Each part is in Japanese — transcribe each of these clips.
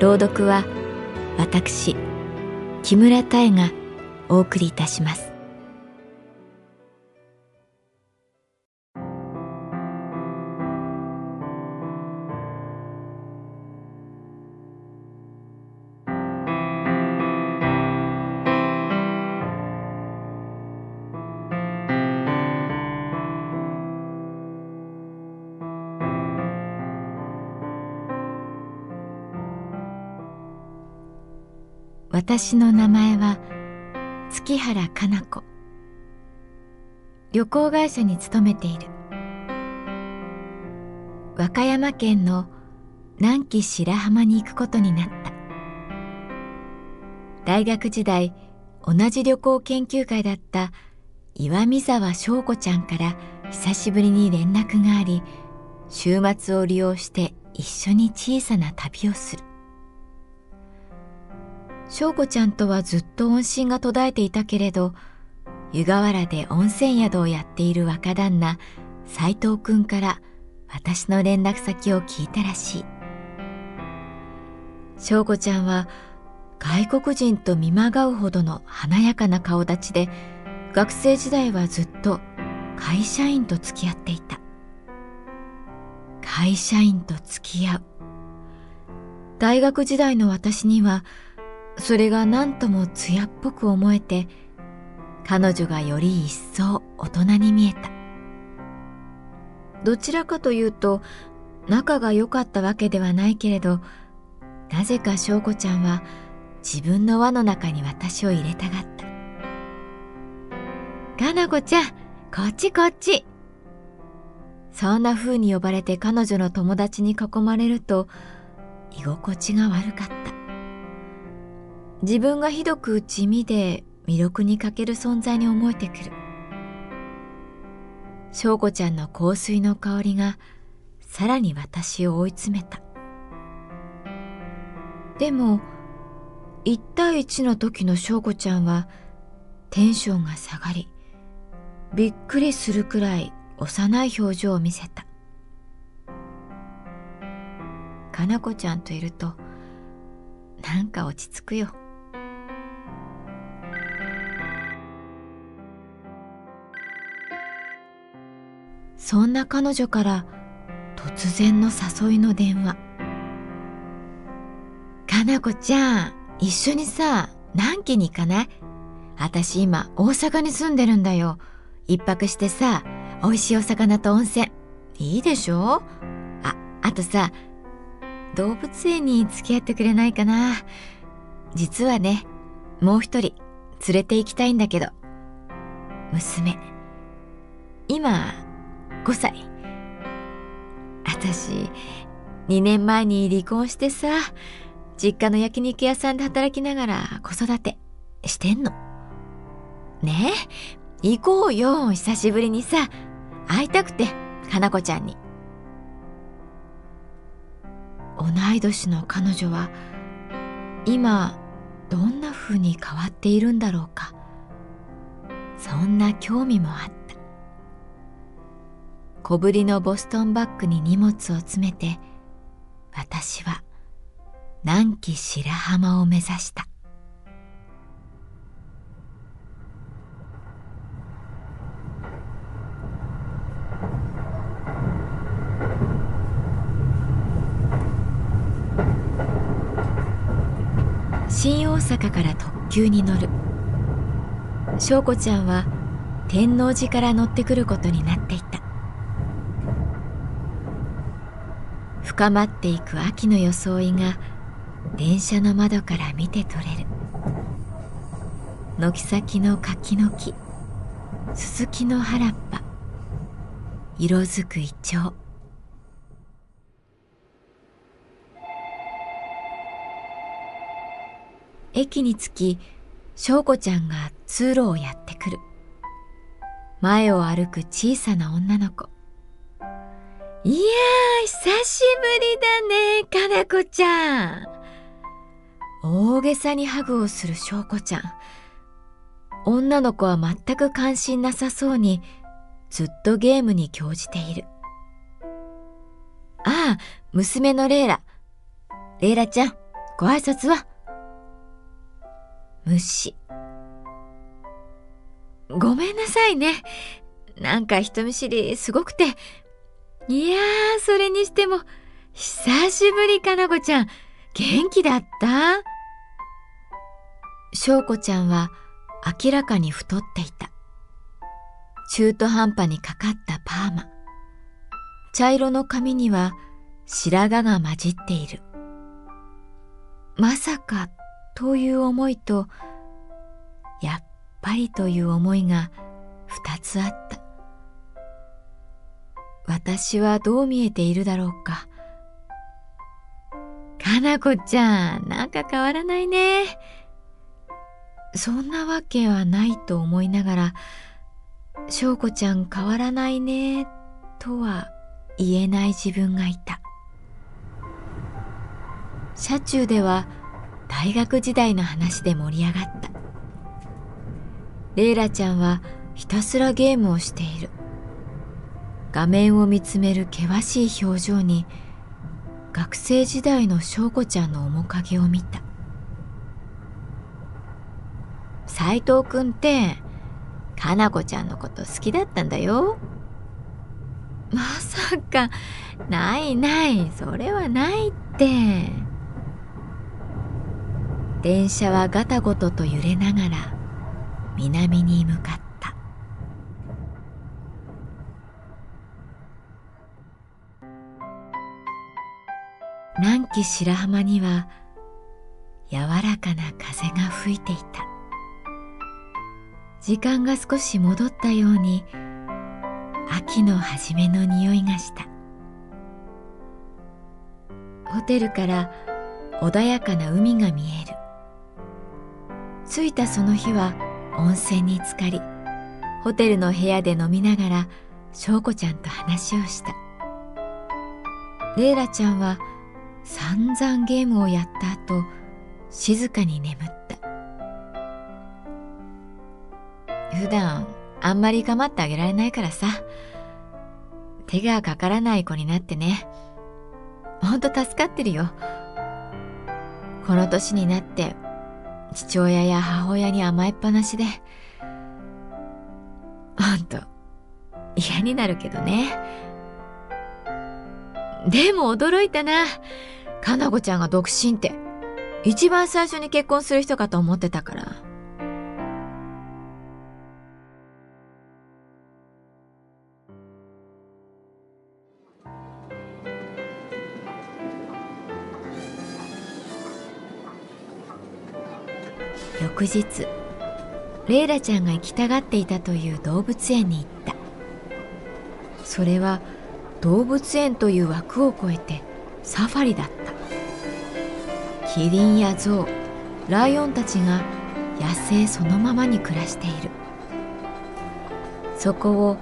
朗読は私木村多江がお送りいたします。私の名前は月原かな子。旅行会社に勤めている。和歌山県の南紀白浜に行くことになった。大学時代同じ旅行研究会だった岩見沢翔子ちゃんから久しぶりに連絡があり週末を利用して一緒に小さな旅をする。翔子ちゃんとはずっと音信が途絶えていたけれど湯河原で温泉宿をやっている若旦那斎藤くんから私の連絡先を聞いたらしい。翔子ちゃんは外国人と見まがうほどの華やかな顔立ちで学生時代はずっと会社員と付き合っていた。会社員と付き合う。大学時代の私にはそれが何とも艶っぽく思えて彼女がより一層大人に見えた。どちらかというと仲が良かったわけではないけれどなぜか翔子ちゃんは自分の輪の中に私を入れたがった「かな子ちゃんこっちこっち」そんな風に呼ばれて彼女の友達に囲まれると居心地が悪かった。自分がひどく地味で魅力に欠ける存在に思えてくる。翔子ちゃんの香水の香りがさらに私を追い詰めた。でも一対一の時の翔子ちゃんはテンションが下がりびっくりするくらい幼い表情を見せた。かな子ちゃんといるとなんか落ち着くよ。そんな彼女から突然の誘いの電話。かなこちゃん、一緒にさ、南紀に行かない？私今大阪に住んでるんだよ。一泊してさ、美味しいお魚と温泉。いいでしょ？あ、あとさ、動物園に付き合ってくれないかな？実はね、もう一人連れて行きたいんだけど。娘。今、5歳。私、2年前に離婚してさ、実家の焼肉屋さんで働きながら子育てしてんの。ねえ、行こうよ、久しぶりにさ。会いたくて、花子ちゃんに。同い年の彼女は、今、どんな風に変わっているんだろうか。そんな興味もあった。小ぶりのボストンバッグに荷物を詰めて私は南紀白浜を目指した。新大阪から特急に乗る。翔子ちゃんは天王寺から乗ってくることになっていた。深まっていく秋の装いが電車の窓から見て取れる。軒先の柿の木ススキの原っぱ色づくイチョウ。駅に着き翔子ちゃんが通路をやってくる。前を歩く小さな女の子。いやー久しぶりだねかなこちゃん大げさにハグをする翔子ちゃん女の子は全く関心なさそうにずっとゲームに興じているああ娘のレイラレイラちゃんご挨拶は？虫。ごめんなさいね。なんか人見知りすごくて。いやー、それにしても、久しぶりかなこちゃん。元気だった？翔子ちゃんは明らかに太っていた。中途半端にかかったパーマ。茶色の髪には白髪が混じっている。まさかという思いと、やっぱりという思いが二つあった。私はどう見えているだろうか。かなこちゃん、なんか変わらないね。そんなわけはないと思いながら、しょうこちゃん変わらないね、とは言えない自分がいた。車中では大学時代の話で盛り上がったレイラちゃんはひたすらゲームをしている画面を見つめる険しい表情に学生時代の翔子ちゃんの面影を見た。斎藤君ってかな子ちゃんのこと好きだったんだよ。まさかないないそれはないって。電車はガタゴトと揺れながら南に向かった。南紀白浜には柔らかな風が吹いていた。時間が少し戻ったように秋の初めの匂いがした。ホテルから穏やかな海が見える。着いたその日は温泉に浸かりホテルの部屋で飲みながら翔子ちゃんと話をした。レイラちゃんは散々ゲームをやった後静かに眠った普段あんまり構ってあげられないからさ手がかからない子になってねほんと助かってるよこの年になって父親や母親に甘えっぱなしで、ほんと、嫌になるけどね。でも驚いたな。かなこちゃんが独身って、一番最初に結婚する人かと思ってたから。翌日レイラちゃんが行きたがっていたという動物園に行った。それは動物園という枠を超えてサファリだった。キリンやゾウライオンたちが野生そのままに暮らしているそこを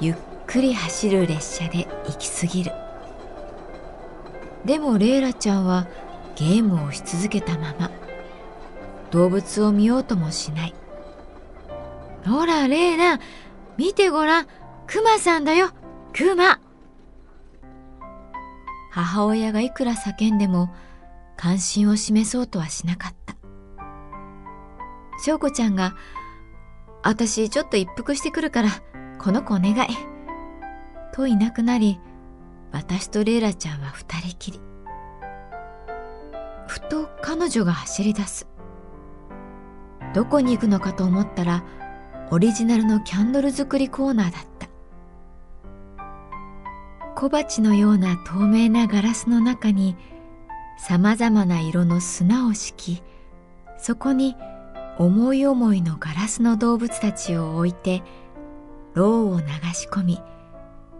ゆっくり走る列車で行き過ぎるでもレイラちゃんはゲームをし続けたまま動物を見ようともしない。ほら、レイナ、見てごらん。クマさんだよ、クマ。母親がいくら叫んでも関心を示そうとはしなかった。翔子ちゃんが、私ちょっと一服してくるから、この子お願い。といなくなり、私とレイラちゃんは二人きり。ふと彼女が走り出すどこに行くのかと思ったらオリジナルのキャンドル作りコーナーだった小鉢のような透明なガラスの中にさまざまな色の砂を敷きそこに思い思いのガラスの動物たちを置いてろうを流し込み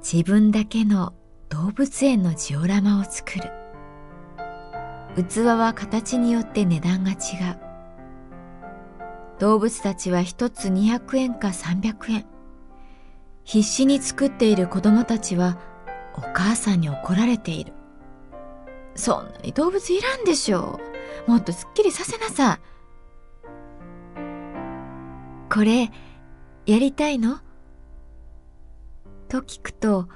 自分だけの動物園のジオラマを作る。器は形によって値段が違う。動物たちは一つ200円か300円。必死に作っている子供たちはお母さんに怒られている。そんなに動物いらんでしょう。もっとすっきりさせなさ。いこれやりたいの？と聞くと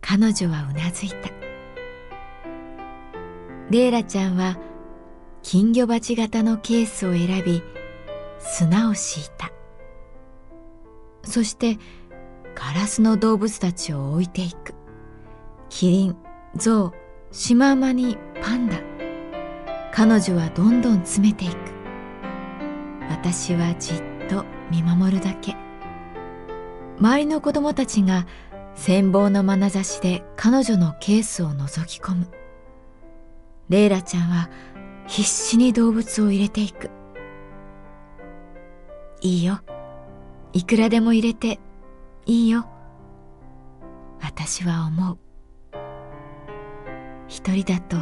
彼女はうなずいた。レイラちゃんは金魚鉢型のケースを選び砂を敷いた。そしてガラスの動物たちを置いていく。キリンゾウシマウマにパンダ。彼女はどんどん詰めていく。私はじっと見守るだけ。周りの子供たちが羨望の眼差しで彼女のケースを覗き込む。レイラちゃんは必死に動物を入れていく。いいよ。いくらでも入れて。いいよ。私は思う。一人だと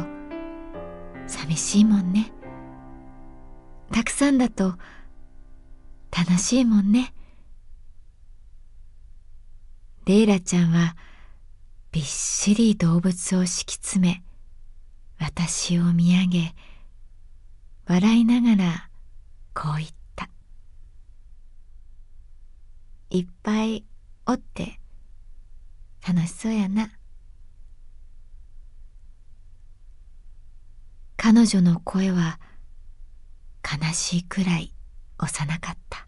寂しいもんね。たくさんだと楽しいもんね。レイラちゃんはびっしり動物を敷き詰め私を見上げ笑いながらこう言った「いっぱいおって楽しそうやな」彼女の声は悲しいくらい幼かった。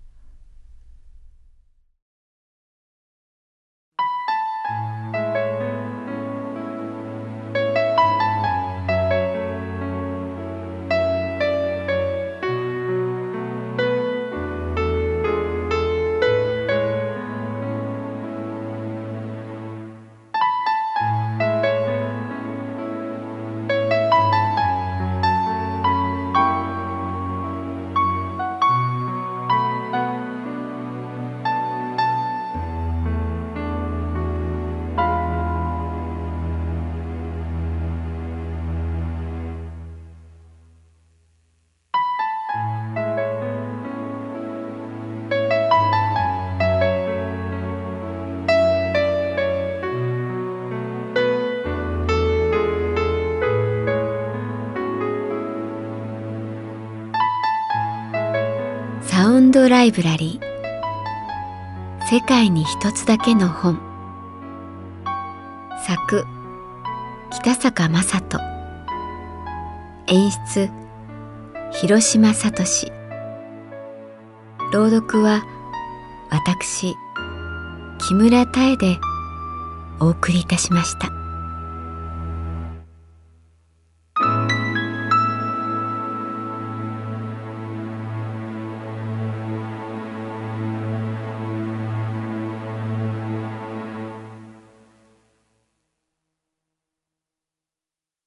ライブラリー。世界に一つだけの本。作北坂雅人。演出広島聡。朗読は私木村多江でお送りいたしました。